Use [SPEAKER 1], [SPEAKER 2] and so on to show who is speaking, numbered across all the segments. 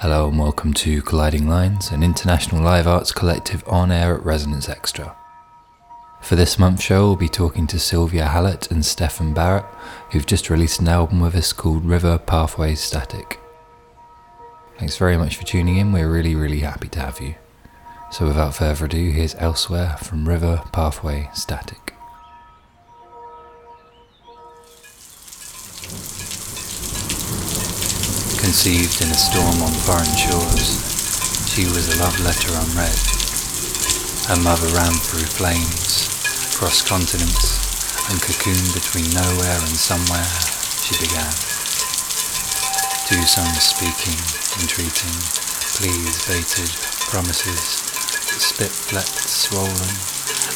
[SPEAKER 1] Hello and welcome to Colliding Lines, an international live arts collective on air at Resonance Extra. For this month's show, we'll be talking to Sylvia Hallett and Stefan Barrett, who've just released an album with us called River Pathway Static. Thanks very much for tuning in, we're really, really happy to have you. So without further ado, here's Elsewhere from River Pathway Static. Conceived in a storm on foreign shores, she was a love letter unread. Her mother ran through flames, cross continents, and cocooned between nowhere and somewhere, she began. Two sons speaking, entreating, pleas baited, promises, spit flecked, swollen,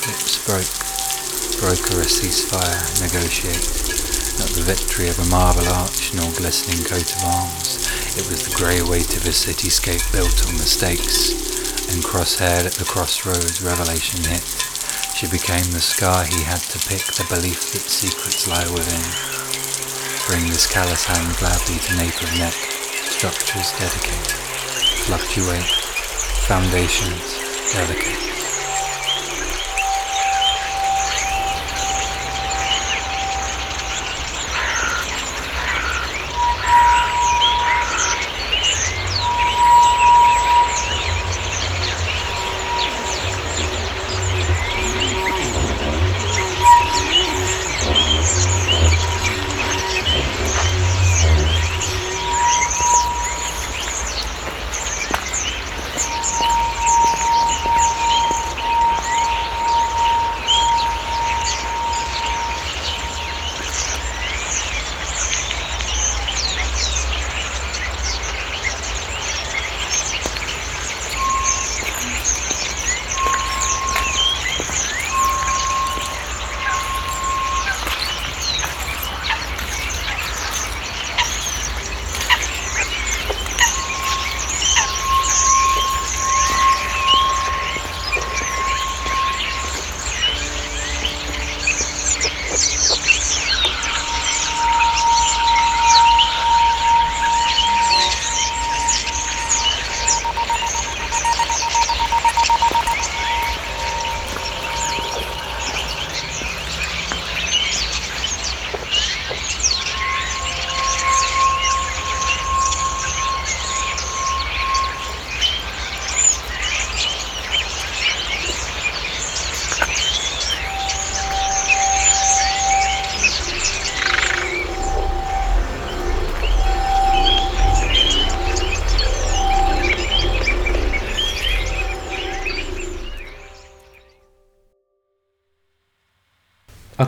[SPEAKER 1] lips broke, broker a ceasefire, negotiate, not the victory of a marble arch nor glistening coat of arms, it was the grey weight of a cityscape built on mistakes, and cross-haired at the crossroads revelation hit. She became the scar he had to pick, the belief that secrets lie within. Bring this callous hand gladly to nape of neck, structures dedicate, fluctuate, foundations delicate.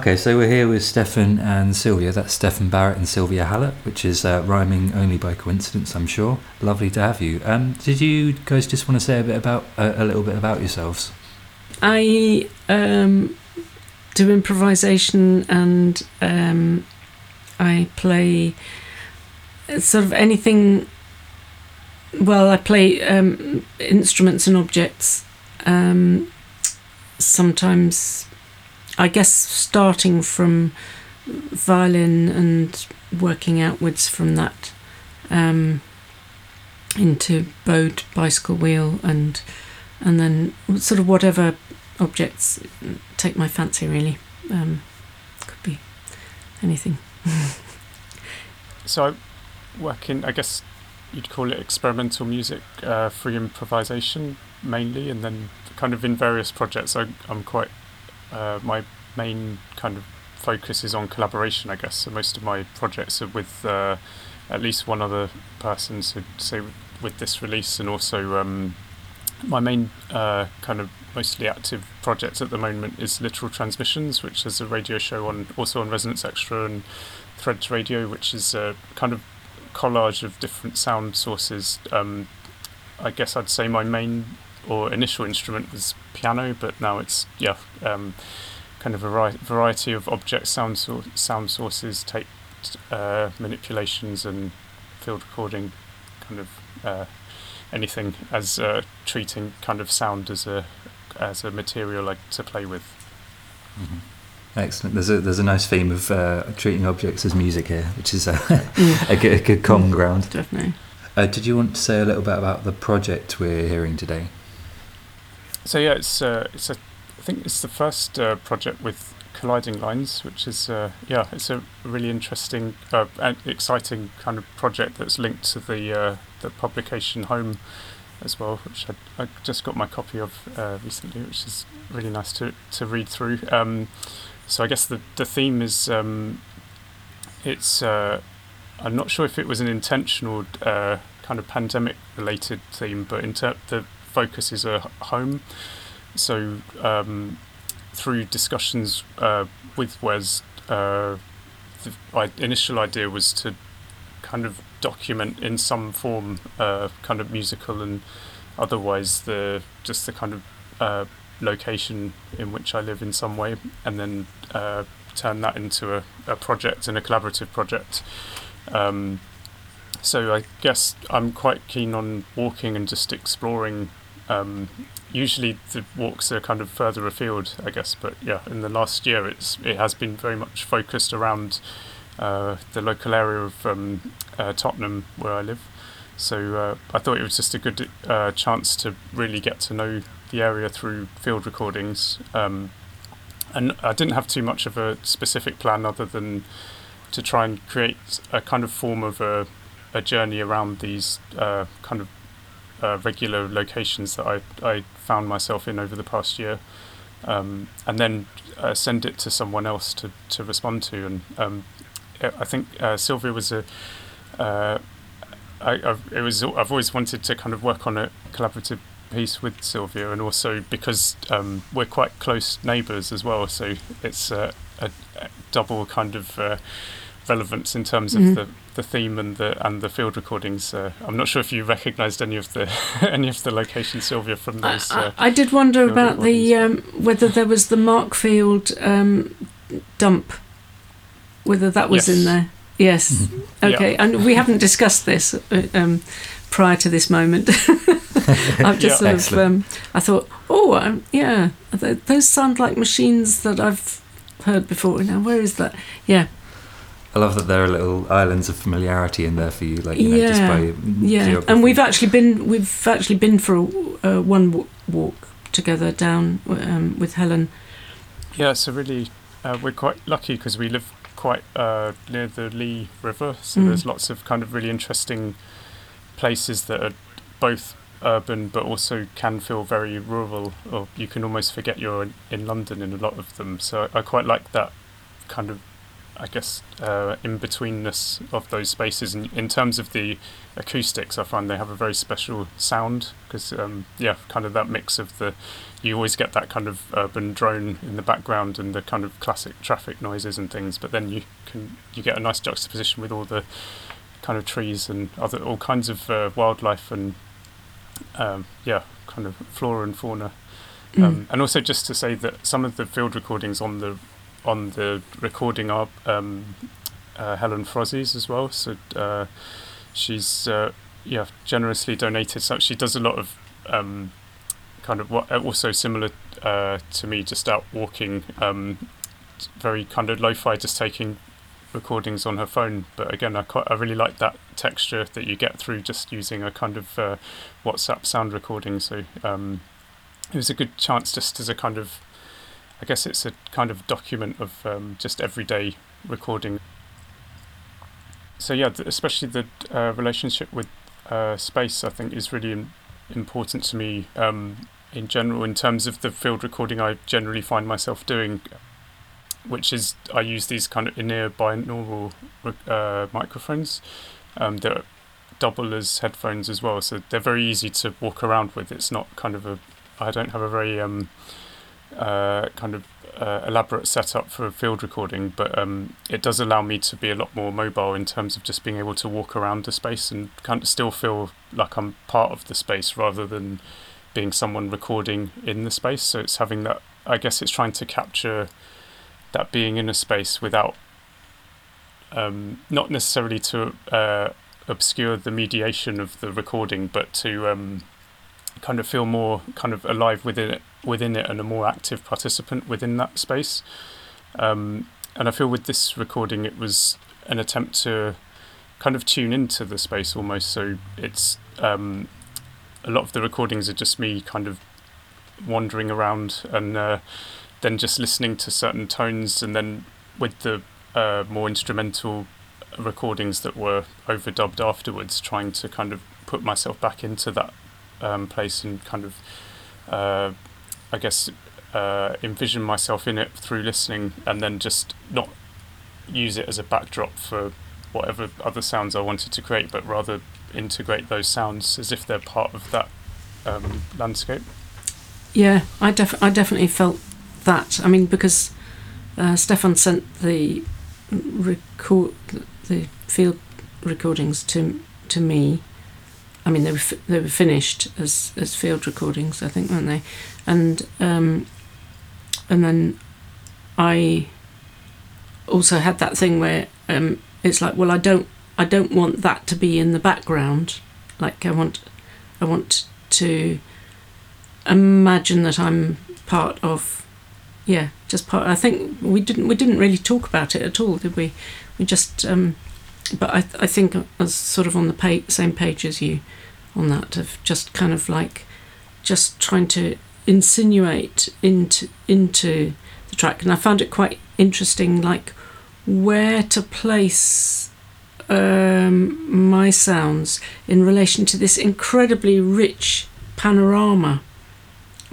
[SPEAKER 1] Okay, so we're here with Stefan and Sylvia. That's Stefan Barrett and Sylvia Hallett, which is uh, rhyming only by coincidence, I'm sure. Lovely to have you. Um, did you guys just want to say a bit about uh, a little bit about yourselves?
[SPEAKER 2] I um, do improvisation and um, I play sort of anything. Well, I play um, instruments and objects. Um, sometimes I guess starting from violin and working outwards from that um, into bowed bicycle wheel and and then sort of whatever objects take my fancy really um, could be anything.
[SPEAKER 3] so I work in I guess you'd call it experimental music, uh, free improvisation mainly, and then kind of in various projects I, I'm quite uh, my main kind of focus is on collaboration, I guess. So most of my projects are with uh, at least one other person. So say with this release, and also um, my main uh, kind of mostly active project at the moment is Literal Transmissions, which is a radio show on also on Resonance Extra and Threads Radio, which is a kind of collage of different sound sources. Um, I guess I'd say my main or initial instrument was piano, but now it's yeah um, kind of a variety of object sound so- sound sources, tape uh, manipulations, and field recording, kind of uh, anything as uh, treating kind of sound as a as a material like to play with.
[SPEAKER 1] Mm-hmm. Excellent. There's a there's a nice theme of uh, treating objects as music here, which is a, mm. a, good, a good common ground.
[SPEAKER 2] Definitely.
[SPEAKER 1] Uh, did you want to say a little bit about the project we're hearing today?
[SPEAKER 3] So yeah, it's uh, it's a I think it's the first uh, project with colliding lines, which is uh, yeah, it's a really interesting uh, and exciting kind of project that's linked to the uh, the publication home as well, which I, I just got my copy of uh, recently, which is really nice to to read through. Um, so I guess the the theme is um, it's I'm not sure if it was an intentional kind of pandemic related theme, but in ter- the focus is a home. So um, through discussions uh, with Wes, uh, the initial idea was to kind of document in some form, uh, kind of musical and otherwise, the just the kind of uh, location in which I live in some way, and then uh, turn that into a, a project and a collaborative project. Um, so I guess I'm quite keen on walking and just exploring um, usually the walks are kind of further afield, I guess. But yeah, in the last year, it's it has been very much focused around uh, the local area of um, uh, Tottenham where I live. So uh, I thought it was just a good uh, chance to really get to know the area through field recordings. Um, and I didn't have too much of a specific plan other than to try and create a kind of form of a, a journey around these uh, kind of uh, regular locations that I, I found myself in over the past year, um, and then uh, send it to someone else to, to respond to. And um, I think uh, Sylvia was a. Uh, I, I've, it was I've always wanted to kind of work on a collaborative piece with Sylvia, and also because um, we're quite close neighbours as well, so it's a, a, double kind of uh, relevance in terms of
[SPEAKER 2] Mhm.
[SPEAKER 3] the, the theme and the and the field recordings. Uh, I'm not sure if you recognised any of the any of the locations, Sylvia, from those.
[SPEAKER 2] I,
[SPEAKER 3] Uh,
[SPEAKER 2] I did wonder
[SPEAKER 3] field
[SPEAKER 2] about the um, whether there was the Markfield um, dump, whether that was in there. Yes.
[SPEAKER 3] Yeah.
[SPEAKER 2] Okay. And we haven't discussed this uh, um, prior to this moment. I've just
[SPEAKER 3] Yeah.
[SPEAKER 2] sort of.
[SPEAKER 1] Excellent.
[SPEAKER 2] Um, I thought, oh, um, yeah, those sound like machines that I've heard before. Now, where is that? Yeah.
[SPEAKER 1] I love that there are little islands of familiarity in there for you, like you know, just
[SPEAKER 2] Yeah,
[SPEAKER 1] by
[SPEAKER 2] Yeah,
[SPEAKER 1] geography.
[SPEAKER 2] and we've actually been we've actually been for a, uh, one w- walk together down um, with Helen.
[SPEAKER 3] yeah, so really, uh, we're quite lucky because we live quite uh, near the Lee River, so
[SPEAKER 2] Mm.
[SPEAKER 3] there's lots of kind of really interesting places that are both urban but also can feel very rural, or you can almost forget you're in, in London in a lot of them. So I quite like that kind of, I guess, uh, in betweenness of those spaces. And in terms of the acoustics, I find they have a very special sound because, um, yeah, kind of that mix of the, you always get that kind of urban drone in the background and the kind of classic traffic noises and things, but then you can you get a nice juxtaposition with all the kind of trees and other all kinds of uh, wildlife and um, yeah, kind of flora and fauna.
[SPEAKER 2] Mm.
[SPEAKER 3] Um, and also just to say that some of the field recordings on the on the recording of um, uh, Helen Frozzi's as well. So uh, she's uh, yeah generously donated. So she does a lot of um, kind of what also similar uh, to me, just out walking, um, very kind of lo-fi, just taking recordings on her phone. But again, I quite I really like that texture that you get through just using a kind of uh, WhatsApp sound recording. So um, it was a good chance just as a kind of I guess it's a kind of document of um, just everyday recording. So yeah, especially the uh, relationship with uh, space, I think, is really important to me um, in general. In terms of the field recording, I generally find myself doing, which is I use these kind of in-ear binaural uh, microphones. Um, they're double as headphones as well, so they're very easy to walk around with. It's not kind of a I don't have a very um, uh, kind of uh, elaborate setup for field recording, but um, it does allow me to be a lot more mobile in terms of just being able to walk around the space and kind of still feel like I'm part of the space rather than being someone recording in the space. So it's having that. I guess it's trying to capture that being in a space without um, not necessarily to uh, obscure the mediation of the recording, but to um, kind of feel more kind of alive within it, within it, and a more active participant within that space. Um, and I feel with this recording, it was an attempt to kind of tune into the space almost. So it's um, a lot of the recordings are just me kind of wandering around and uh, then just listening to certain tones, and then with the uh, more instrumental recordings that were overdubbed afterwards, trying to kind of put myself back into that um, place and kind of, uh, I guess, uh, envision myself in it through listening, and then just not use it as a backdrop for whatever other sounds I wanted to create, but rather integrate those sounds as if they're part of that um, landscape.
[SPEAKER 2] Yeah, I def- I definitely felt that. I mean, because uh, Stefan sent the record the field recordings to to me. I mean, they were f- they were finished as as field recordings, I think, weren't they? And um, and then I also had that thing where um, it's like, well, I don't I don't want that to be in the background. Like I want I want to imagine that I'm part of yeah just part i think we didn't we didn't really talk about it at all did we we just um but i i think i was sort of on the page, same page as you on that of just kind of like just trying to insinuate into into the track and i found it quite interesting like where to place um, my sounds in relation to this incredibly rich panorama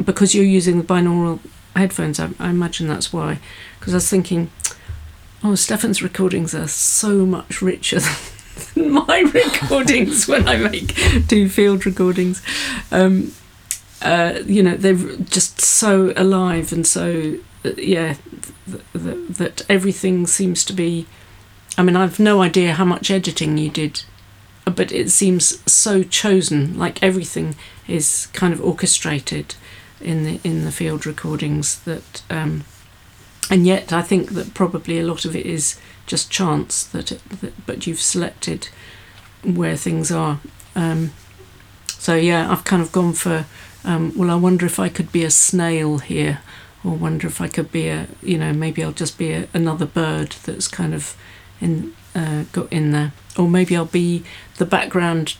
[SPEAKER 2] because you're using the binaural headphones, I, I imagine that's why. Because I was thinking, oh, Stefan's recordings are so much richer than my recordings when I make do field recordings. Um, uh, you know, they're just so alive and so, uh, yeah, th- th- that everything seems to be. I mean, I've no idea how much editing you did, but it seems so chosen. Like everything is kind of orchestrated in the in the field recordings that um, and yet I think that probably a lot of it is just chance that, it, that but you've selected where things are. Um, so yeah I've kind of gone for um, well I wonder if I could be a snail here or wonder if I could be a you know maybe I'll just be a, another bird that's kind of in uh, got in there. Or maybe I'll be the background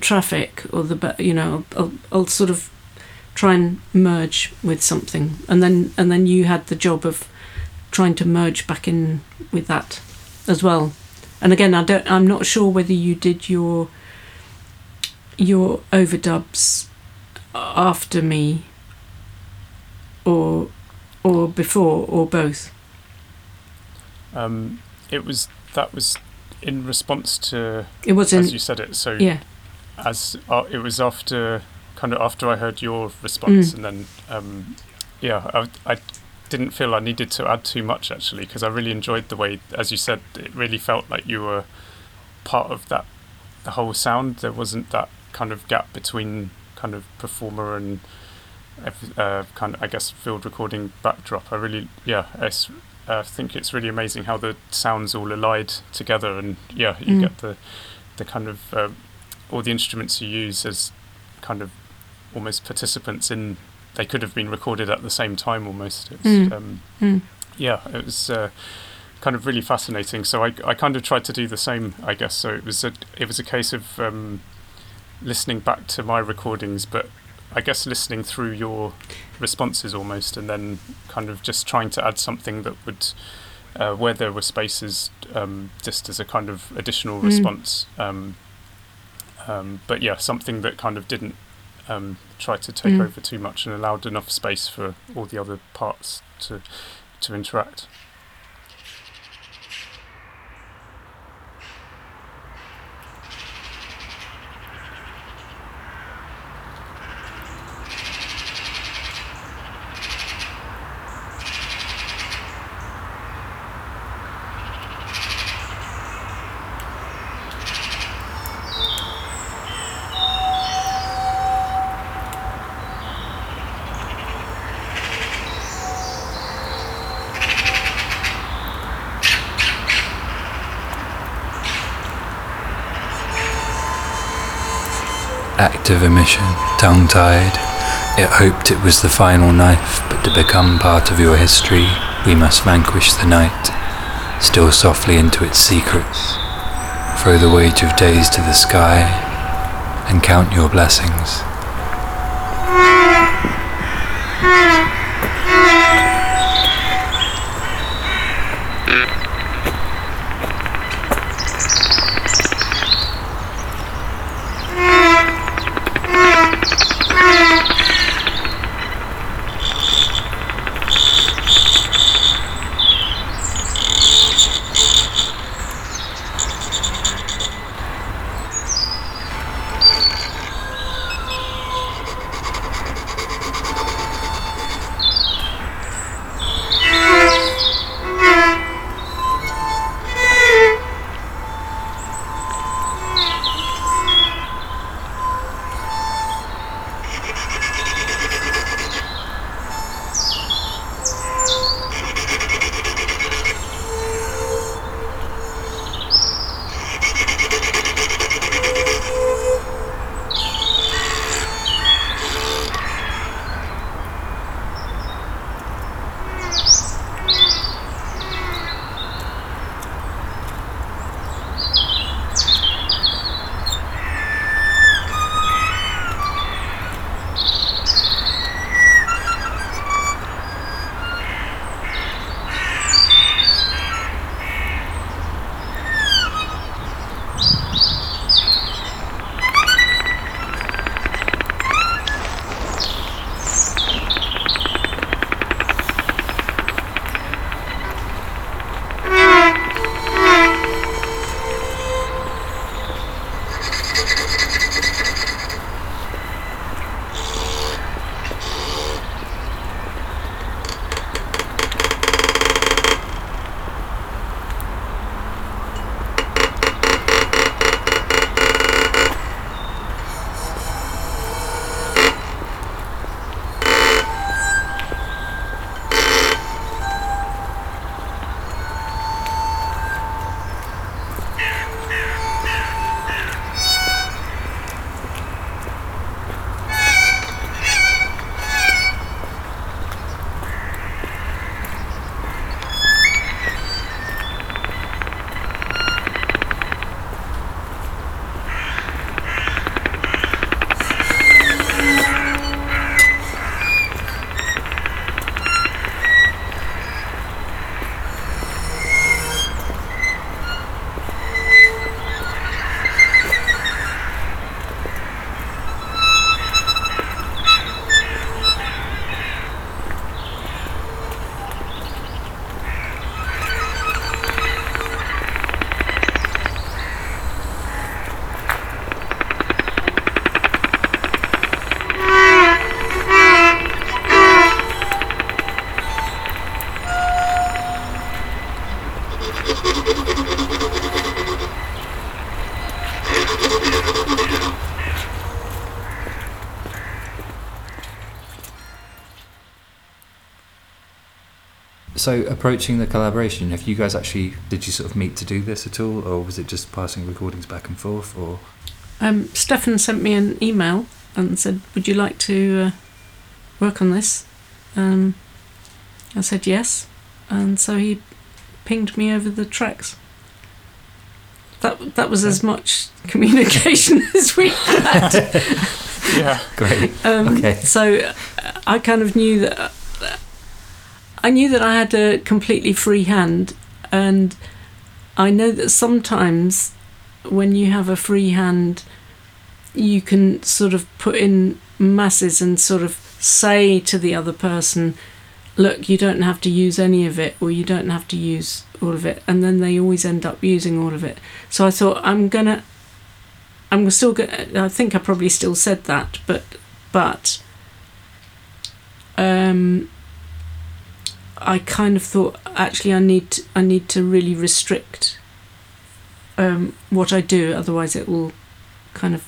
[SPEAKER 2] traffic or the you know I'll, I'll sort of try and merge with something. And then and then you had the job of trying to merge back in with that as well. And again I don't I'm not sure whether you did your your overdubs after me or or before or both.
[SPEAKER 3] Um, it was that was in response to
[SPEAKER 2] it was in,
[SPEAKER 3] as you said it so
[SPEAKER 2] yeah.
[SPEAKER 3] as uh, it was after kind of after I heard your response,
[SPEAKER 2] Mm.
[SPEAKER 3] and then um, yeah, I, I didn't feel I needed to add too much actually because I really enjoyed the way, as you said, it really felt like you were part of that the whole sound. There wasn't that kind of gap between kind of performer and uh, kind of I guess field recording backdrop. I really yeah, it's, I think it's really amazing how the sounds all allied together, and yeah, you
[SPEAKER 2] Mm.
[SPEAKER 3] get the the kind of uh, all the instruments you use as kind of almost participants in. They could have been recorded at the same time almost. It's,
[SPEAKER 2] Mm.
[SPEAKER 3] um,
[SPEAKER 2] Mm.
[SPEAKER 3] yeah, it was uh, kind of really fascinating. So I, I kind of tried to do the same, I guess. So it was a, it was a case of um, listening back to my recordings, but I guess listening through your responses almost, and then kind of just trying to add something that would, uh, where there were spaces, um, just as a kind of additional
[SPEAKER 2] Mm.
[SPEAKER 3] response. Um, um, but yeah, something that kind of didn't um, try to take
[SPEAKER 2] Mm.
[SPEAKER 3] over too much and allowed enough space for all the other parts to to interact.
[SPEAKER 1] Act of omission, tongue tied. It hoped it was the final knife, but to become part of your history, we must vanquish the night, steal softly into its secrets. Throw the wage of days to the sky and count your blessings.
[SPEAKER 4] So approaching the collaboration, have you guys actually did you sort of meet to do this at all, or was it just passing recordings back and forth, or
[SPEAKER 2] Um, Stefan sent me an email and said, "Would you like to uh, work on this?" Um, I said yes, and so he pinged me over the tracks. That that was as much communication as we had.
[SPEAKER 3] Yeah.
[SPEAKER 4] great?
[SPEAKER 2] Um,
[SPEAKER 4] Okay.
[SPEAKER 2] So uh, I kind of knew that I knew that I had a completely free hand, and I know that sometimes when you have a free hand, you can sort of put in masses and sort of say to the other person, "Look, you don't have to use any of it, or you don't have to use all of it," and then they always end up using all of it. So I thought I'm gonna. I'm still gonna. I think I probably still said that, but but um, I kind of thought actually I need to, I need to really restrict um, what I do, otherwise it will kind of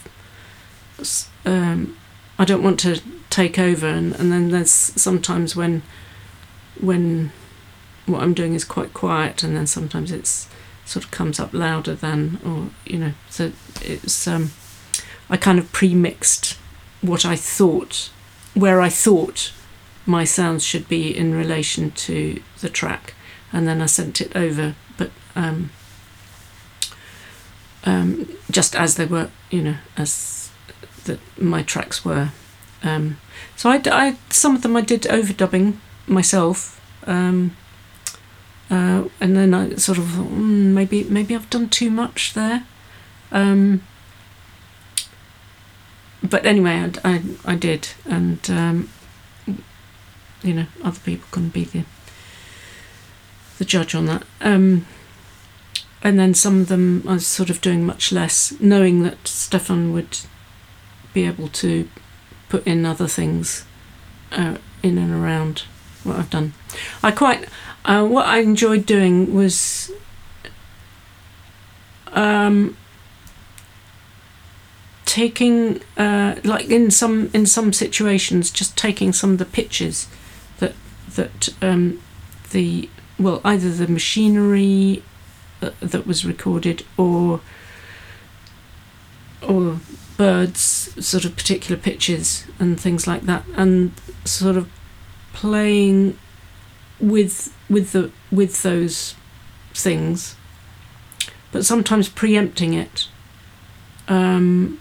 [SPEAKER 2] um, I don't want to take over, and, and then there's sometimes when when what I'm doing is quite quiet, and then sometimes it's sort of comes up louder than, or you know, so it's um, I kind of pre-mixed what I thought, where I thought my sounds should be in relation to the track, and then I sent it over. But um, um, just as they were, you know, as the, my tracks were. Um, so I, I, some of them I did overdubbing myself, um, uh, and then I sort of thought, mm, maybe maybe I've done too much there. Um, but anyway, I, I, I did, and um, you know, other people can be the the judge on that. Um, and then some of them I was sort of doing much less, knowing that Stefan would be able to put in other things uh, in and around what I've done. I quite uh, what I enjoyed doing was um, taking uh, like in some in some situations just taking some of the pitches that um, the well either the machinery uh, that was recorded or or birds sort of particular pitches and things like that and sort of playing with with the with those things but sometimes preempting it. Um,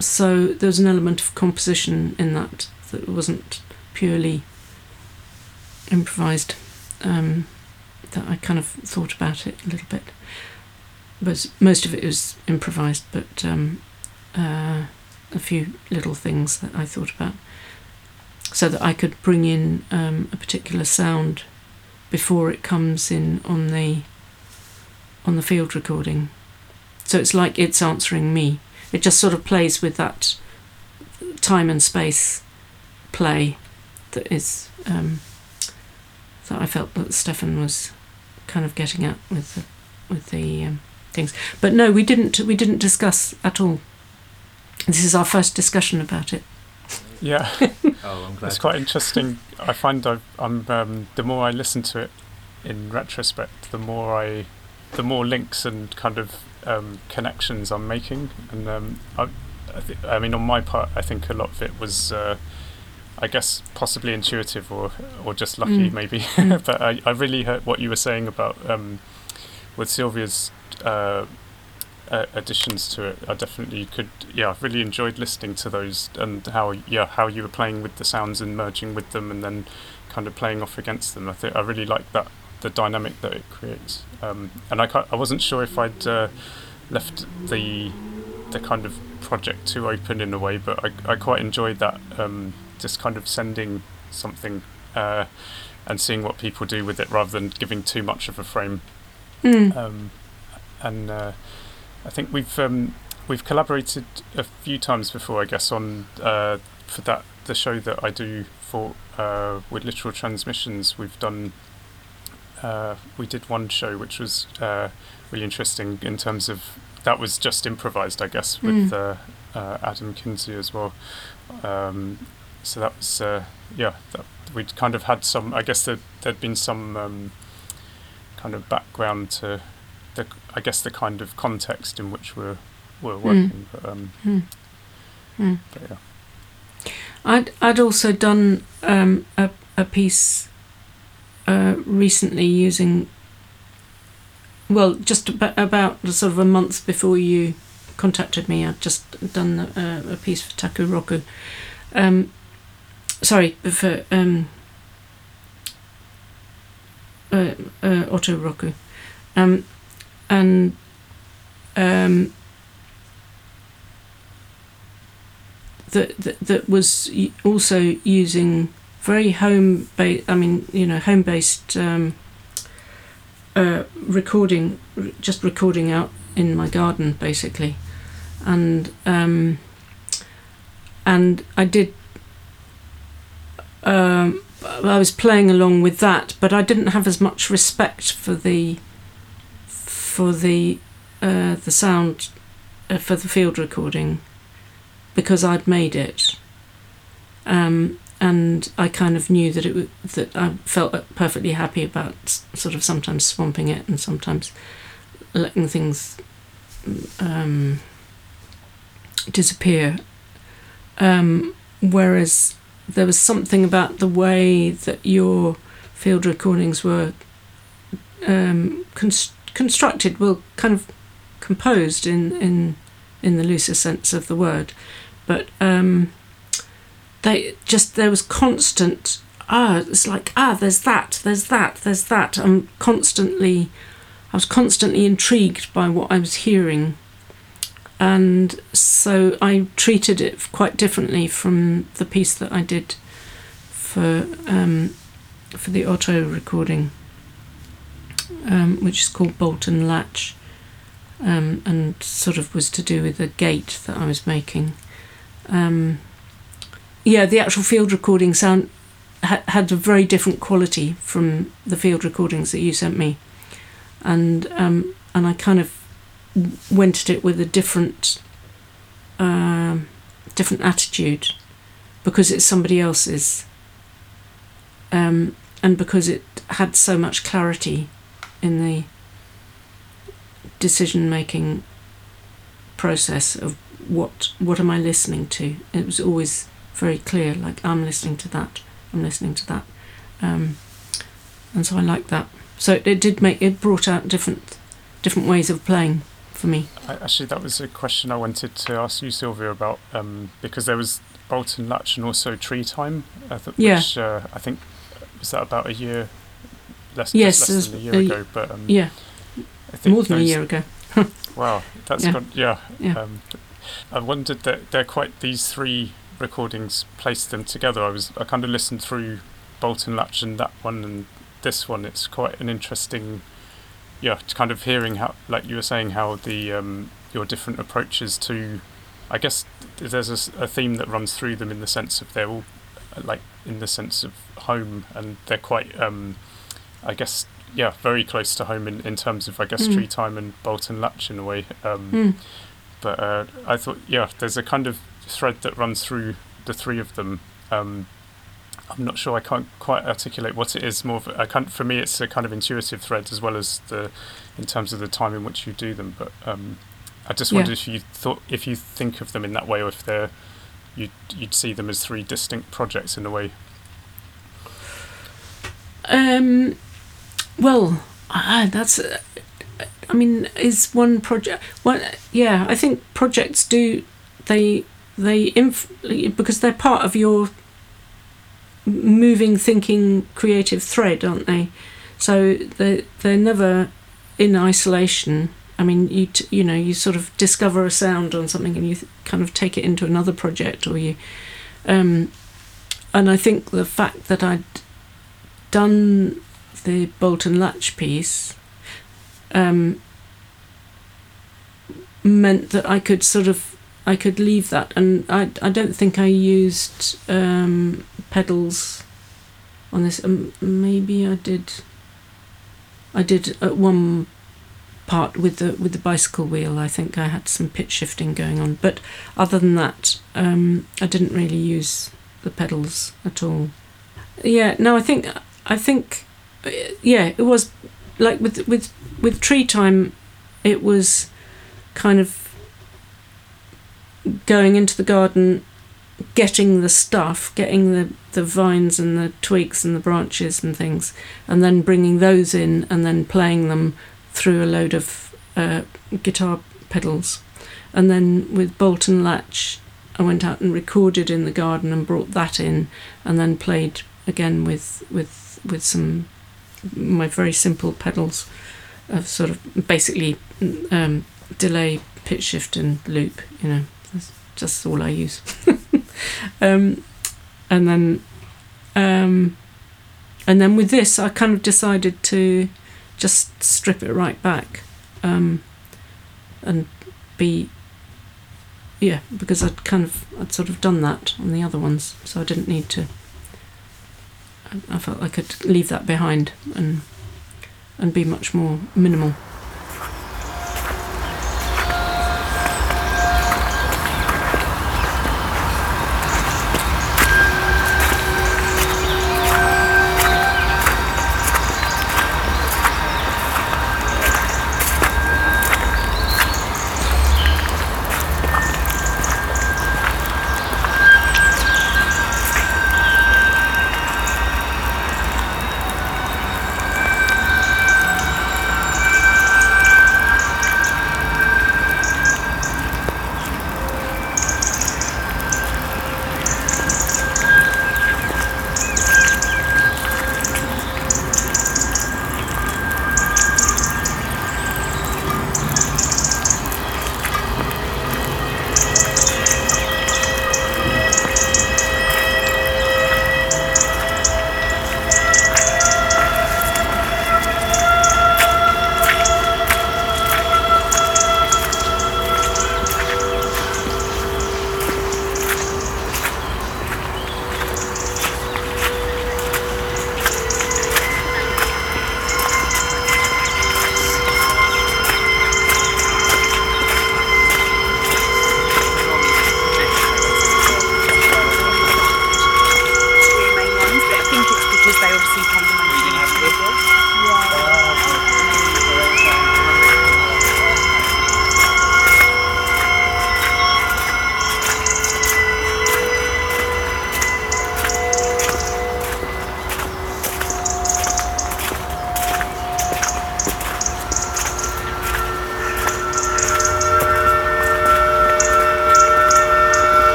[SPEAKER 2] so there was an element of composition in that that wasn't purely improvised um, that I kind of thought about it a little bit. But most of it was improvised but um, uh, a few little things that I thought about so that I could bring in um, a particular sound before it comes in on the on the field recording. So it's like it's answering me. It just sort of plays with that time and space play that is um, that I felt that Stefan was kind of getting at with the, with the um, things. But no, we didn't we didn't discuss at all. This is our first discussion about it.
[SPEAKER 3] Yeah,
[SPEAKER 4] Oh, I'm glad.
[SPEAKER 3] it's quite interesting. I find I've, I'm um, the more I listen to it in retrospect, the more I, the more links and kind of um, connections I'm making, and um, I, I, th- I mean, on my part, I think a lot of it was, uh, I guess, possibly intuitive or or just lucky,
[SPEAKER 2] Mm.
[SPEAKER 3] maybe.
[SPEAKER 2] Mm.
[SPEAKER 3] but I, I really heard what you were saying about um, with Sylvia's uh, uh, additions to it. I definitely could. Yeah, I've really enjoyed listening to those and how yeah how you were playing with the sounds and merging with them and then kind of playing off against them. I think I really like that the dynamic that it creates. Um, and I I wasn't sure if I'd uh, left the the kind of project too open in a way, but I I quite enjoyed that. Um, just kind of sending something. Uh, and seeing what people do with it rather than giving too much of a frame
[SPEAKER 2] Mm.
[SPEAKER 3] um, and uh, I think we've um, we've collaborated a few times before, I guess, on uh, for that the show that I do for uh, with literal transmissions. We've done uh, we did one show which was uh, really interesting in terms of that was just improvised, I guess, with
[SPEAKER 2] Mm.
[SPEAKER 3] uh, uh, Adam Kinsey as well. Um, so that was uh, yeah, that, we'd kind of had some. I guess there, there'd been some. Um, kind of background to the I guess the kind of context in which we're we're working. But um
[SPEAKER 2] Mm. Mm.
[SPEAKER 3] but yeah.
[SPEAKER 2] I'd I'd also done um, a a piece uh, recently using well just about, about sort of a month before you contacted me. I'd just done a, a piece for Takuroku. Um, sorry for um, uh, uh, Otoroku, um, and um, that, that that was also using very home based. I mean, you know, home based um, uh, recording, just recording out in my garden, basically, and um, and I did. Um, I was playing along with that, but I didn't have as much respect for the for the uh, the sound uh, for the field recording because I'd made it, um, and I kind of knew that it that I felt perfectly happy about sort of sometimes swamping it and sometimes letting things um, disappear. Um, whereas there was something about the way that your field recordings were um, const- constructed, well, kind of composed in in in the looser sense of the word, but um, they just there was constant ah it's like ah there's that there's that there's that. I'm constantly I was constantly intrigued by what I was hearing and so I treated it quite differently from the piece that I did for um, for the auto recording um, which is called Bolton Latch um, and sort of was to do with the gate that I was making. Um, yeah, the actual field recording sound ha- had a very different quality from the field recordings that you sent me, and um, and I kind of went at it with a different um, different attitude because it's somebody else's, um, and because it had so much clarity in the decision making process of what what am I listening to. It was always very clear. Like I'm listening to that. I'm listening to that. Um, and so I like that. So it, it did make it brought out different different ways of playing for me.
[SPEAKER 3] Actually, that was a question I wanted to ask you, Sylvia, about um, because there was Bolton Latch and also Tree Time. Uh, th-
[SPEAKER 2] Yeah.
[SPEAKER 3] Which uh, I think was that about a year less,
[SPEAKER 2] Yes,
[SPEAKER 3] less than a year
[SPEAKER 2] a-
[SPEAKER 3] ago. But um,
[SPEAKER 2] Yeah,
[SPEAKER 3] I think
[SPEAKER 2] more than a year ago.
[SPEAKER 3] Wow, that's
[SPEAKER 2] Yeah.
[SPEAKER 3] gone. Yeah.
[SPEAKER 2] Yeah.
[SPEAKER 3] Um, I wondered that they're quite these three recordings placed them together. I was I kind of listened through Bolton Latch and that one and this one. It's quite an interesting, yeah, it's kind of hearing how, like you were saying, how the um, your different approaches to, I guess th- there's a, theme that runs through them in the sense of they're all, like in the sense of home and they're quite, um, I guess. Yeah, very close to home in, in terms of I guess
[SPEAKER 2] Mm.
[SPEAKER 3] Tree Time and Bolton Latch in a way. Um,
[SPEAKER 2] Mm.
[SPEAKER 3] but uh, I thought, yeah, there's a kind of thread that runs through the three of them. Um, I'm not sure. I can't quite articulate what it is. More a, I can't, for me, it's a kind of intuitive thread as well as the in terms of the time in which you do them. But um, I just
[SPEAKER 2] Yeah.
[SPEAKER 3] wondered if you thought if you think of them in that way, or if they're you you'd see them as three distinct projects in a way.
[SPEAKER 2] Um, well, that's. Uh, I mean, is one project? One, yeah, I think projects do. They they inf- because they're part of your moving, thinking, creative thread, aren't they? So they they're never in isolation. I mean, you t- you know you sort of discover a sound on something and you th- kind of take it into another project, or you. Um, and I think the fact that I'd done the Bolton Latch piece um, meant that I could sort of I could leave that, and I I don't think I used um, pedals on this. Um, maybe I did. I did at one part with the with the bicycle wheel. I think I had some pitch shifting going on, but other than that, um, I didn't really use the pedals at all. Yeah, no, I think I think uh, yeah, it was like with with with tree time, it was kind of going into the garden, getting the stuff, getting the the vines and the twigs and the branches and things, and then bringing those in and then playing them through a load of uh, guitar pedals, and then with Bolton Latch, I went out and recorded in the garden and brought that in, and then played again with with with some my very simple pedals of sort of basically um, delay, pitch shift, and loop. You know, just all I use. um, and then, um, and then with this, I kind of decided to just strip it right back, um, and be. Yeah, because I'd kind of I'd sort of done that on the other ones, so I didn't need to. I- I felt I could leave that behind and and be much more minimal.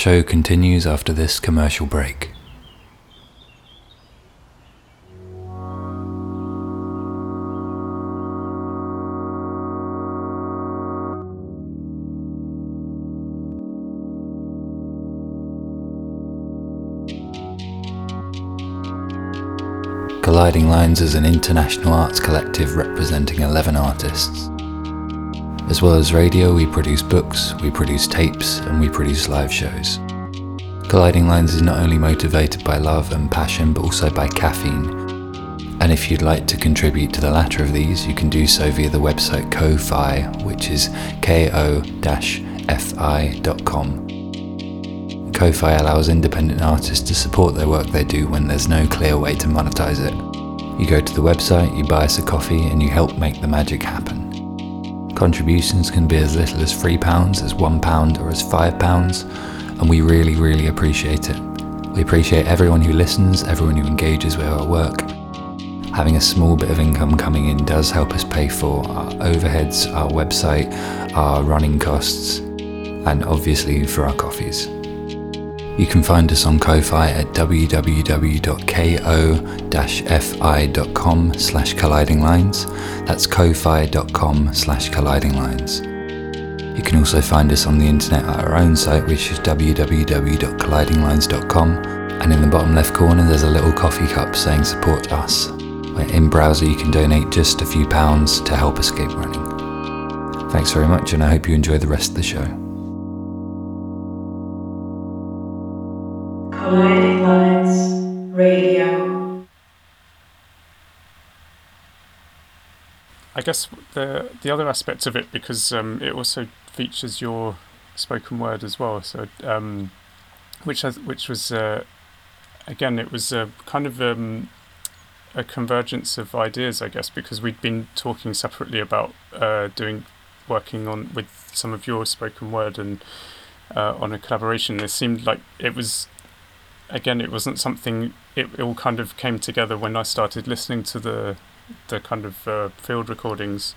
[SPEAKER 1] Show continues after this commercial break. Colliding Lines is an international arts collective representing 11 artists. As well as radio, we produce books, we produce tapes, and we produce live shows. Colliding Lines is not only motivated by love and passion, but also by caffeine. And if you'd like to contribute to the latter of these, you can do so via the website Ko-Fi, which is ko-fi.com. Ko-Fi allows independent artists to support their work they do when there's no clear way to monetize it. You go to the website, you buy us a coffee, and you help make the magic happen. Contributions can be as little as £3, as £1, or as £5, and we really, really appreciate it. We appreciate everyone who listens, everyone who engages with our work. Having a small bit of income coming in does help us pay for our overheads, our website, our running costs, and obviously for our coffees. You can find us on Ko-Fi at www.ko-fi.com slash colliding lines. That's ko-fi.com slash colliding lines. You can also find us on the internet at our own site, which is www.collidinglines.com. And in the bottom left corner, there's a little coffee cup saying support us, in browser you can donate just a few pounds to help keep running. Thanks very much, and I hope you enjoy the rest of the show.
[SPEAKER 3] I guess the the other aspect of it because um, it also features your spoken word as well. So um, which has which was uh, again it was a kind of um, a convergence of ideas, I guess, because we'd been talking separately about uh, doing working on with some of your spoken word and uh, on a collaboration. It seemed like it was again it wasn't something it, it all kind of came together when I started listening to the the kind of uh, field recordings.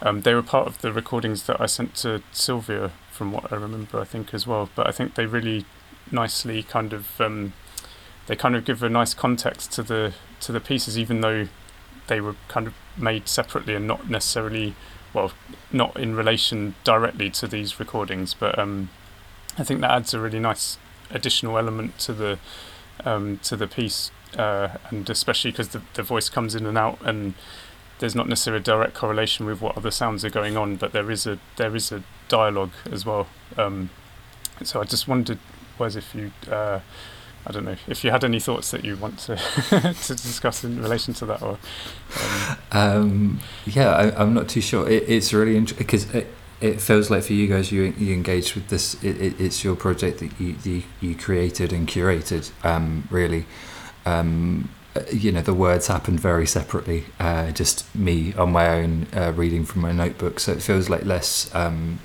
[SPEAKER 3] Um, they were part of the recordings that I sent to Sylvia, from what I remember, I think as well. But I think they really nicely kind of um, they kind of give a nice context to the to the pieces, even though they were kind of made separately and not necessarily well, not in relation directly to these recordings. But um, I think that adds a really nice additional element to the um, to the piece, uh, and especially because the the voice comes in and out, and there's not necessarily a direct correlation with what other sounds are going on, but there is a there is a dialogue as well. Um, so I just wondered, was if you. Uh, I don't know if you had any thoughts that you want to to discuss in relation to that, or
[SPEAKER 4] um, um, yeah, I, am not too sure. It, it's really interesting because it, feels like for you guys, you you engaged with this. It, it, it's your project that you you, you created and curated. Um, really, um, you know, the words happened very separately. Uh, just me on my own uh, reading from my notebook, so it feels like less. Um,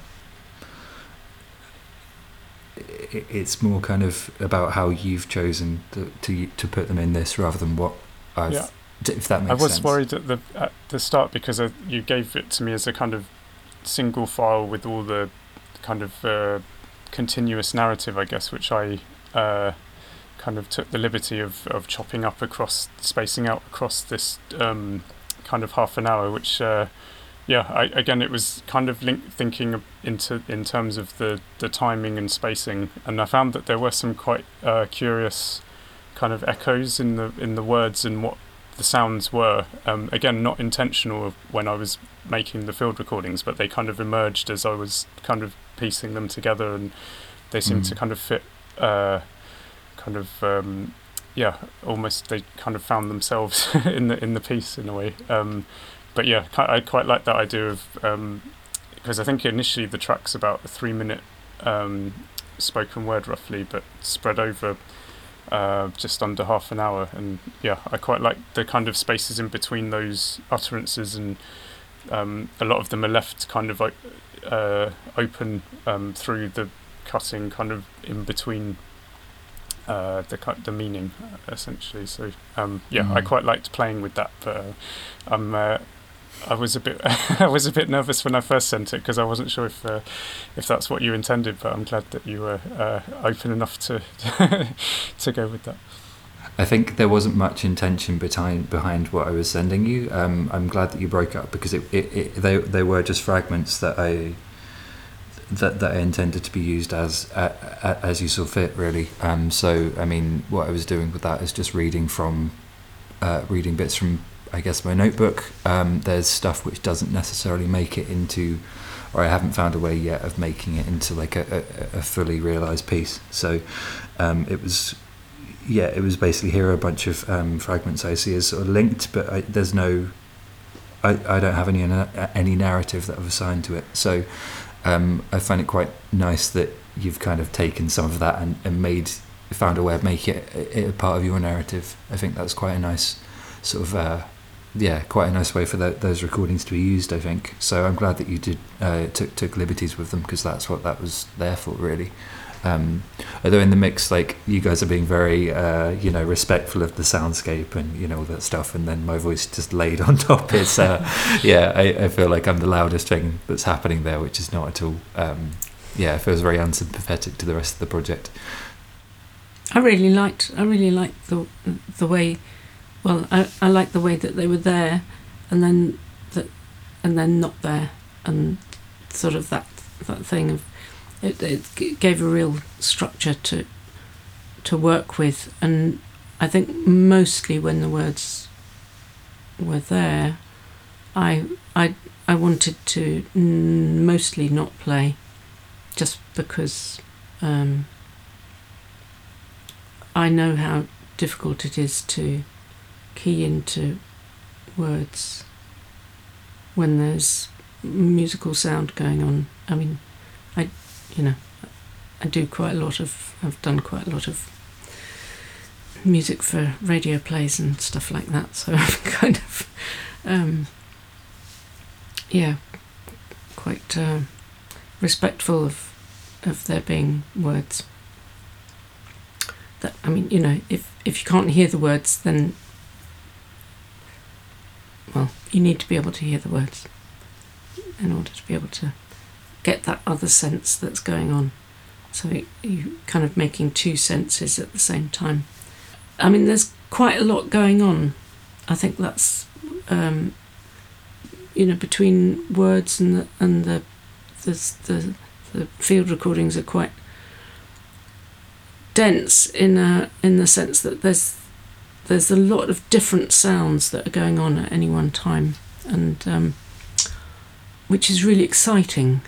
[SPEAKER 4] it, it's more kind of about how you've chosen to, to to put them in this rather than what I've.
[SPEAKER 3] Yeah.
[SPEAKER 4] If that makes
[SPEAKER 3] I was
[SPEAKER 4] sense.
[SPEAKER 3] worried at the at the start because uh, you gave it to me as a kind of single file with all the kind of uh, continuous narrative, I guess, which I uh, kind of took the liberty of, of chopping up across, spacing out across this um, kind of half an hour, which, uh, yeah, I, again, it was kind of link thinking into in terms of the, the timing and spacing, and I found that there were some quite uh, curious kind of echoes in the in the words and what the sounds were. Um, again, not intentional when I was making the field recordings, but they kind of emerged as I was kind of piecing them together, and they seemed mm. to kind of fit. Uh, kind of um, yeah, almost they kind of found themselves in the in the piece in a way. Um, but yeah, I quite like that idea of because um, I think initially the track's about a three minute um, spoken word roughly, but spread over uh, just under half an hour. And yeah, I quite like the kind of spaces in between those utterances, and um, a lot of them are left kind of uh, open um, through the cutting, kind of in between. Uh, the the meaning essentially. So um, yeah, mm. I quite liked playing with that, but uh, I'm uh, I was a bit I was a bit nervous when I first sent it because I wasn't sure if uh, if that's what you intended. But I'm glad that you were uh, open enough to to go with that.
[SPEAKER 1] I think there wasn't much intention behind behind what I was sending you. Um, I'm glad that you broke up because it, it, it they they were just fragments that I that that I intended to be used as uh, as you saw fit, really. Um, so I mean, what I was doing with that is just reading from uh, reading bits from I guess my notebook. Um, there's stuff which doesn't necessarily make it into, or I haven't found a way yet of making it into like a, a, a fully realized piece. So um, it was yeah, it was basically here are a bunch of um, fragments I see as sort of linked, but I, there's no, I, I don't have any any narrative that I've assigned to it. So um, I find it quite nice that you've kind of taken some of that and, and made found a way of making it, it a part of your narrative. I think that's quite a nice sort of. Uh, yeah, quite a nice way for the, those recordings to be used. I think so. I'm glad that you did uh, took took liberties with them because that's what that was there for, really. Um, although in the mix, like you guys are being very, uh, you know, respectful of the soundscape and you know all that stuff, and then my voice just laid on top. It's, uh, yeah, I, I, feel like I'm the loudest thing that's happening there, which is not at all. Um, yeah, it feels very unsympathetic to the rest of the project.
[SPEAKER 2] I really liked. I really liked the the way. Well, I I the way that they were there, and then that, and then not there, and sort of that that thing of it, it gave a real structure to to work with, and I think mostly when the words were there, I I I wanted to mostly not play, just because um, I know how difficult it is to key into words when there's musical sound going on. I mean, I you know, I do quite a lot of, I've done quite a lot of music for radio plays and stuff like that. So I'm kind of, um, yeah, quite uh, respectful of of there being words. That I mean, you know, if if you can't hear the words, then well, you need to be able to hear the words in order to be able to get that other sense that's going on. So you're kind of making two senses at the same time. I mean, there's quite a lot going on. I think that's um, you know between words and the and the the, the the field recordings are quite dense in a, in the sense that there's there's a lot of different sounds that are going on at any one time, and um, which is really exciting.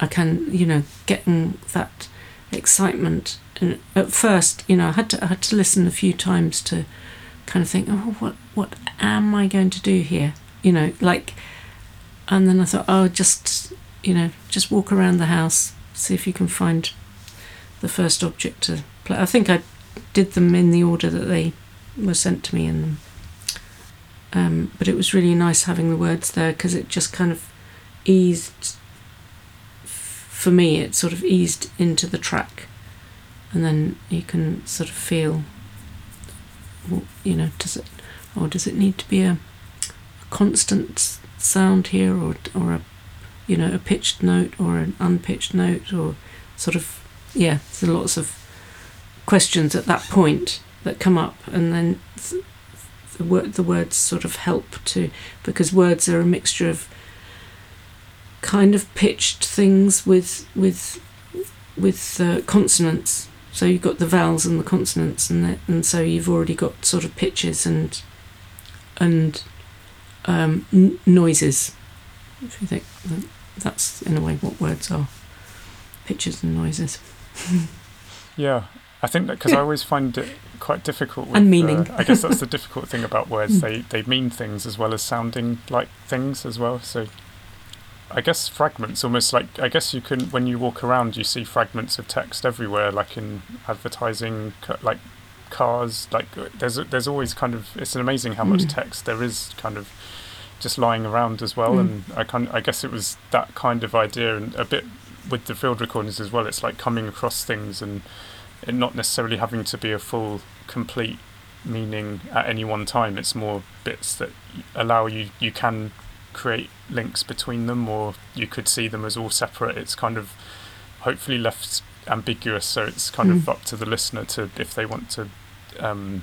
[SPEAKER 2] I can, you know, getting that excitement. And at first, you know, I had to I had to listen a few times to kind of think, oh, what what am I going to do here? You know, like, and then I thought, oh, just you know, just walk around the house, see if you can find the first object to play. I think I did them in the order that they were sent to me them. Um, but it was really nice having the words there because it just kind of eased for me, it sort of eased into the track, and then you can sort of feel, you know, does it, or does it need to be a, a constant sound here, or or a, you know, a pitched note or an unpitched note, or sort of, yeah, there's lots of questions at that point that come up, and then the word the words sort of help to because words are a mixture of kind of pitched things with with with uh, consonants. So you've got the vowels and the consonants, and the, and so you've already got sort of pitches and and um, n- noises. If you think that's in a way what words are, pitches and noises.
[SPEAKER 3] yeah, I think that because I always find it quite difficult. With,
[SPEAKER 2] and meaning.
[SPEAKER 3] Uh, I guess that's the difficult thing about words. they they mean things as well as sounding like things as well. So I guess fragments almost like I guess you can when you walk around you see fragments of text everywhere like in advertising like cars like there's there's always kind of it's amazing how much mm. text there is kind of just lying around as well mm. and I kind I guess it was that kind of idea and a bit with the field recordings as well it's like coming across things and it not necessarily having to be a full complete meaning at any one time it's more bits that allow you you can create links between them, or you could see them as all separate. It's kind of hopefully left ambiguous, so it's kind
[SPEAKER 2] Mm.
[SPEAKER 3] of up to the listener to if they want to um,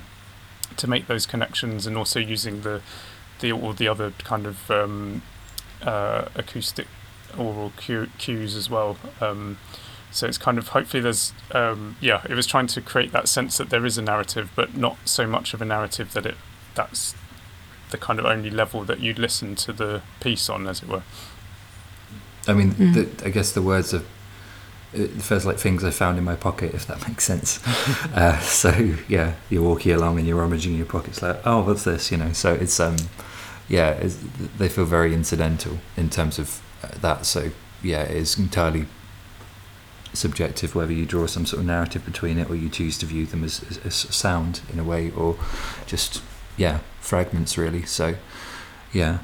[SPEAKER 3] to make those connections, and also using the the all the other kind of um, uh, acoustic oral cue, cues as well. Um, so it's kind of hopefully there's um, yeah it was trying to create that sense that there is a narrative, but not so much of a narrative that it that's the kind of only level that you'd listen to the piece on, as it were.
[SPEAKER 4] I mean,
[SPEAKER 2] Mm.
[SPEAKER 4] the, I guess the words of it feels like things I found in my pocket, if that makes sense. uh, so yeah, you're walking along and you're rummaging in your pockets, like, oh, what's this? You know. So it's um, yeah, it's, they feel very incidental in terms of uh, that. So yeah, it is entirely subjective whether you draw some sort of narrative between it or you choose to view them as, as, as sound in a way or just yeah fragments really. So yeah.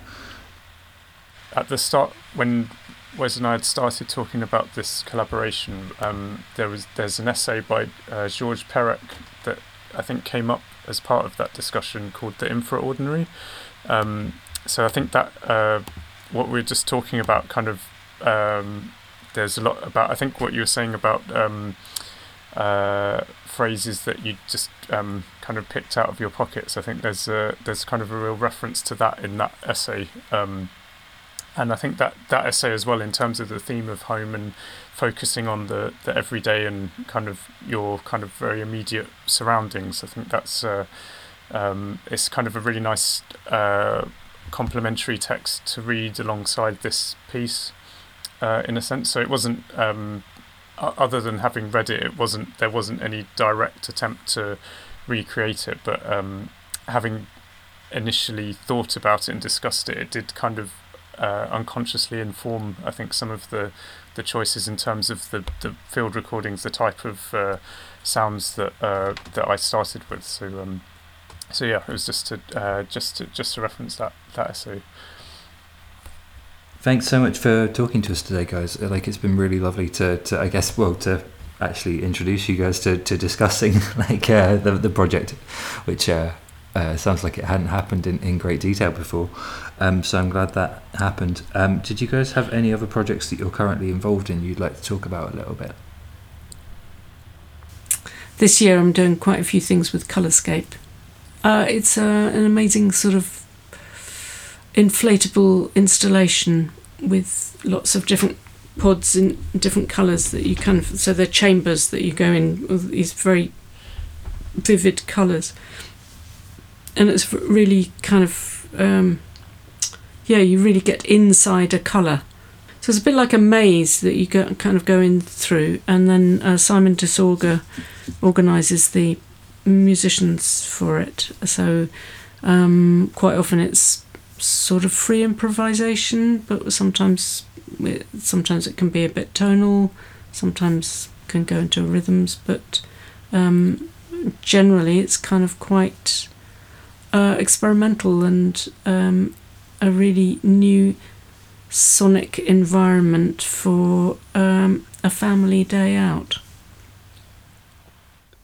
[SPEAKER 3] at the start when Wes and I had started talking about this collaboration, um, there was there's an essay by uh, Georges Perec that I think came up as part of that discussion called "The Infraordinary." Um, so I think that uh, what we are just talking about kind of um, there's a lot about I think what you were saying about um, uh, phrases that you just um, kind of picked out of your pockets. I think there's a, there's kind of a real reference to that in that essay. Um, and I think that that essay as well, in terms of the theme of home and focusing on the, the everyday and kind of your kind of very immediate surroundings, I think that's uh, um, it's kind of a really nice uh, complementary text to read alongside this piece, uh, in a sense. So it wasn't um, other than having read it, it wasn't there wasn't any direct attempt to recreate it, but um, having initially thought about it and discussed it, it did kind of uh, unconsciously inform, I think, some of the, the choices in terms of the, the field recordings, the type of uh, sounds that uh, that I started with. So um, so yeah, it was just to uh, just to, just to reference that that essay.
[SPEAKER 4] Thanks so much for talking to us today, guys. Uh, Like it's been really lovely to, to I guess, well, to actually introduce you guys to, to discussing like uh, the the project, which uh, uh, sounds like it hadn't happened in, in great detail before. Um, so I'm glad that happened. Um, did you guys have any other projects that you're currently involved in you'd like to talk about a little bit?
[SPEAKER 2] This year I'm doing quite a few things with Colourscape. Uh, it's uh, an amazing sort of inflatable installation with lots of different pods in different colours that you can. So they're chambers that you go in with these very vivid colours, and it's really kind of um, yeah, you really get inside a colour. So it's a bit like a maze that you go, kind of go in through, and then uh, Simon Desorgher organises the musicians for it. So um, quite often it's sort of free improvisation, but sometimes it, sometimes it can be a bit tonal, sometimes can go into rhythms, but um, generally it's kind of quite uh, experimental and um, a really new sonic environment for um, a family day out.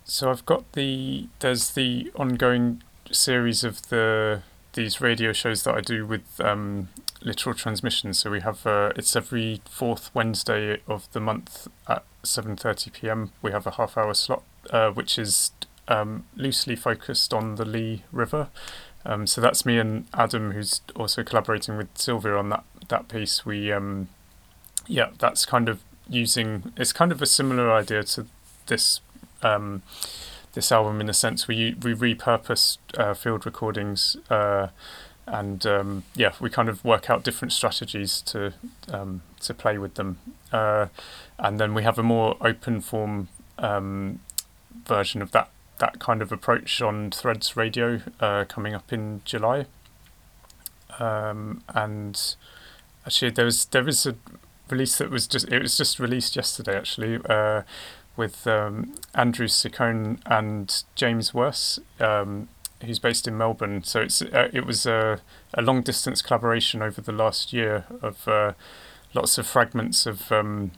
[SPEAKER 3] So I've got the there's the ongoing series of the these radio shows that I do with um, literal transmissions. So we have uh, it's every fourth Wednesday of the month at seven thirty p.m. We have a half hour slot, uh, which is um, loosely focused on the Lee River. Um, so that's me and Adam, who's also collaborating with Sylvia on that that piece. We um, yeah, that's kind of using. It's kind of a similar idea to this um, this album in a sense. We we repurpose uh, field recordings uh, and um, yeah, we kind of work out different strategies to um, to play with them, uh, and then we have a more open form um, version of that that kind of approach on Threads Radio uh, coming up in July. Um, and actually, there was there is a release that was just it was just released yesterday actually uh, with um, Andrew Ciccone and James Worse, um, who's based in Melbourne. So it's uh, it was a, a long distance collaboration over the last year of uh, lots of fragments of um,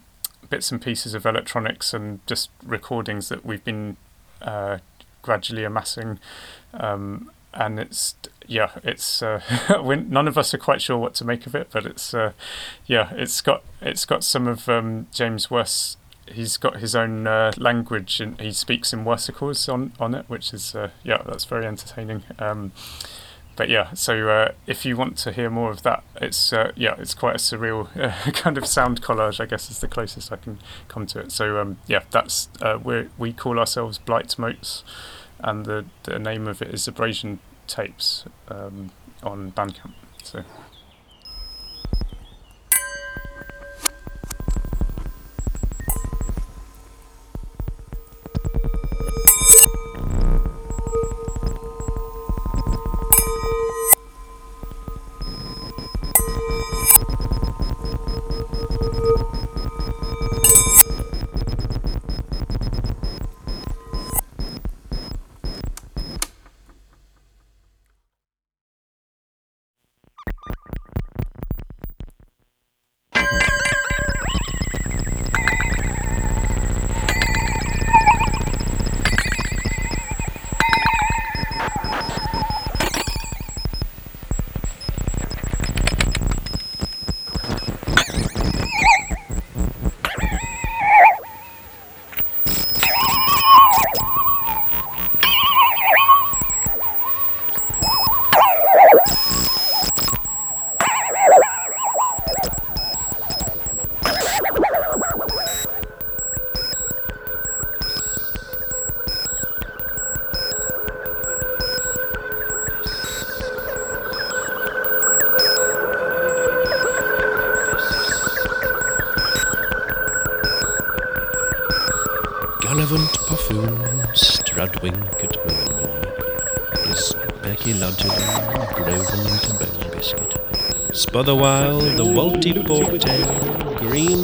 [SPEAKER 3] bits and pieces of electronics and just recordings that we've been uh, gradually amassing. Um, and it's yeah, it's uh, none of us are quite sure what to make of it, but it's uh, yeah, it's got it's got some of um, James West. He's got his own uh, language and he speaks in versicles on on it, which is uh, yeah, that's very entertaining. Um, but yeah, so uh, if you want to hear more of that, it's uh, yeah, it's quite a surreal uh, kind of sound collage. I guess is the closest I can come to it. So um, yeah, that's uh, we we call ourselves Blight Motes, and the the name of it is Abrasion Tapes um, on Bandcamp. So.
[SPEAKER 5] Spotherwhile, the Walty Porktail, Green,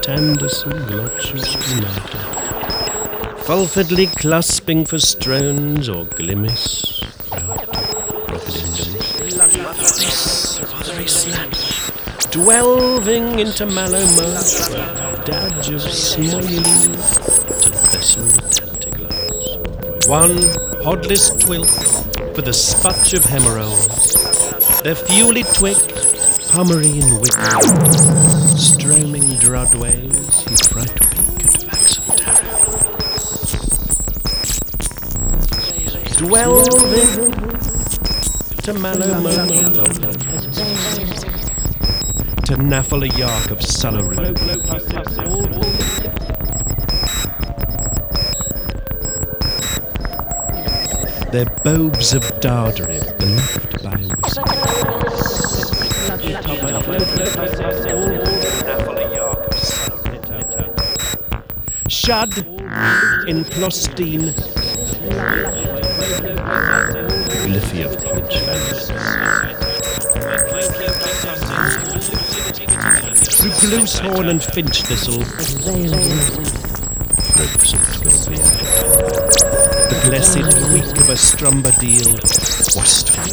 [SPEAKER 5] Tanderson, Glotchus, Uniter, Fulfordly clasping for Strones or Slat, Delving into Mallow Marsh, Dadge of Smoily to Vessel Tantiglas. One hodless twilk for the sputch of Hemerolds, their fuely twick, Pomeranian wick, stroming Drudways, he fright peak at Vaxon Tower. Delving to Mallow Marsh to Naffle Yark of Sullaroo. Their bobes of Dardary beloved by Shud in Plostine, Gliffy of Punch through Gloosehorn and Finch Thistle, ropes of Twilby blessed week of a Strumbadeel, Wastful,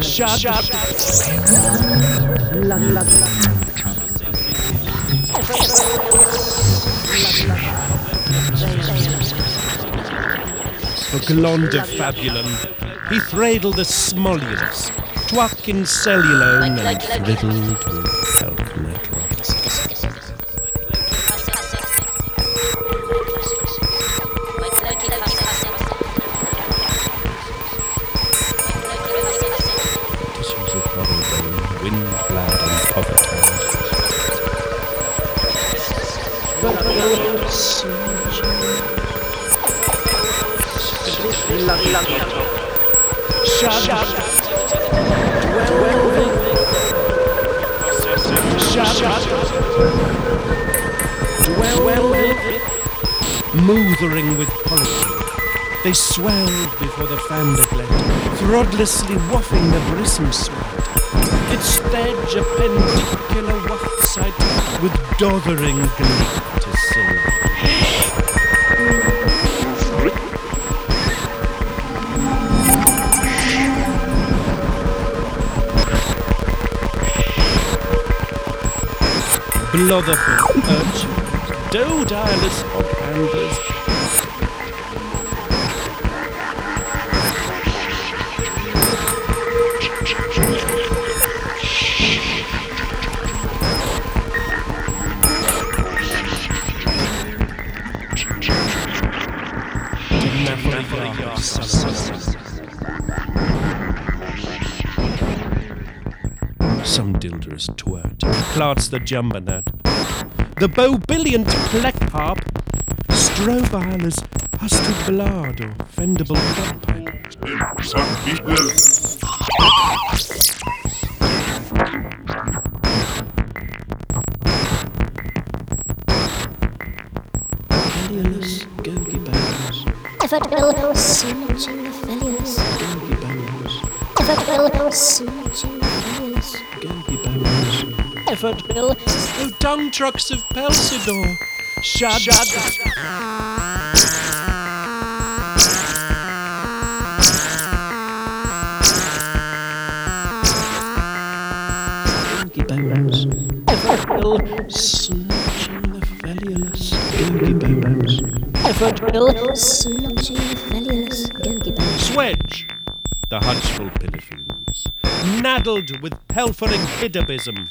[SPEAKER 5] Shut, shut. For Glond of Fabulum, he thradled the smollions, twack in cellulone and thriddled with throdlessly wafting the brissom sweat. It stedge a penticular waft sight with dothering glee to silver. blotherful urchins, doe-direless hog-handlers, Some dilderous twirt clarts the jumbanad. The bobilliant pleck harp, strobile as husted blard or fendable pipe.
[SPEAKER 6] Some people
[SPEAKER 5] Fellulous gogi bones,
[SPEAKER 7] Effort will smooching the fellulous.
[SPEAKER 5] gogi bones,
[SPEAKER 7] Effort will smooching the fellulous. Effort will
[SPEAKER 5] Oh, dung trucks of Pelsidor, shad. Gogi bones.
[SPEAKER 7] effort will
[SPEAKER 5] Snatching the fellulous gogi bones.
[SPEAKER 7] effort will smooching the fellulous. Gogi bones.
[SPEAKER 5] Swedge, the hutchful pinafines, naddled with pelfering hidabism.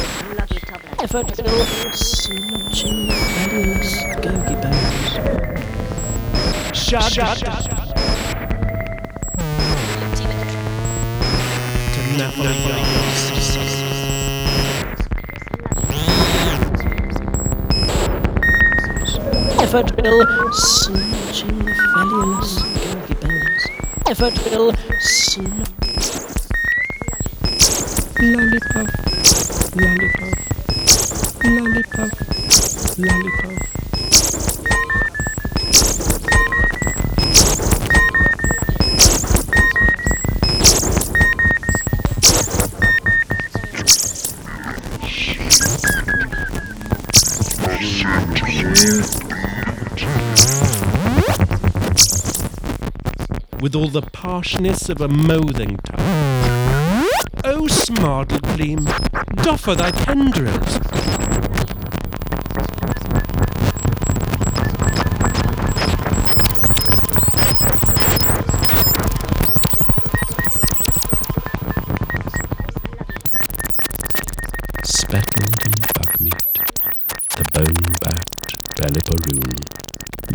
[SPEAKER 7] effort will
[SPEAKER 5] Smooching fabulous gogi bones. Shad. To Napoli Gardens.
[SPEAKER 7] effort will
[SPEAKER 5] Smooching the fabulous gogi bones.
[SPEAKER 7] effort will
[SPEAKER 5] Lollipop. Lollipop. Lollipop. Lollipop. With all the parshness of a mothing tub. O oh, smardle gleam, doffer thy tendrils.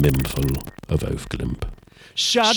[SPEAKER 5] Mimful of oathglimp. Shad,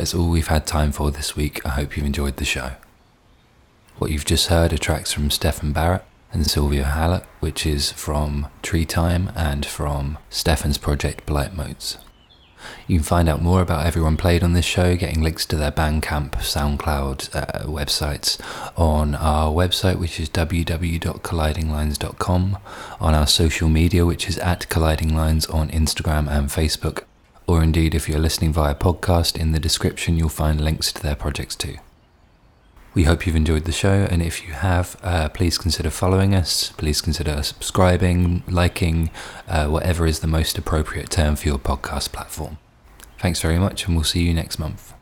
[SPEAKER 1] that is all we've had time for this week. I hope you've enjoyed the show. What you've just heard are tracks from Stefan Barrett and Sylvia Hallett, which is from Tree Time and from Stefan's project Blight Modes. You can find out more about everyone played on this show, getting links to their Bandcamp, SoundCloud uh, websites on our website, which is www.collidinglines.com, on our social media, which is at Colliding Lines on Instagram and Facebook, or indeed, if you're listening via podcast, in the description you'll find links to their projects too. We hope you've enjoyed the show, and if you have, uh, please consider following us. Please consider subscribing, liking, uh, whatever is the most appropriate term for your podcast platform. Thanks very much, and we'll see you next month.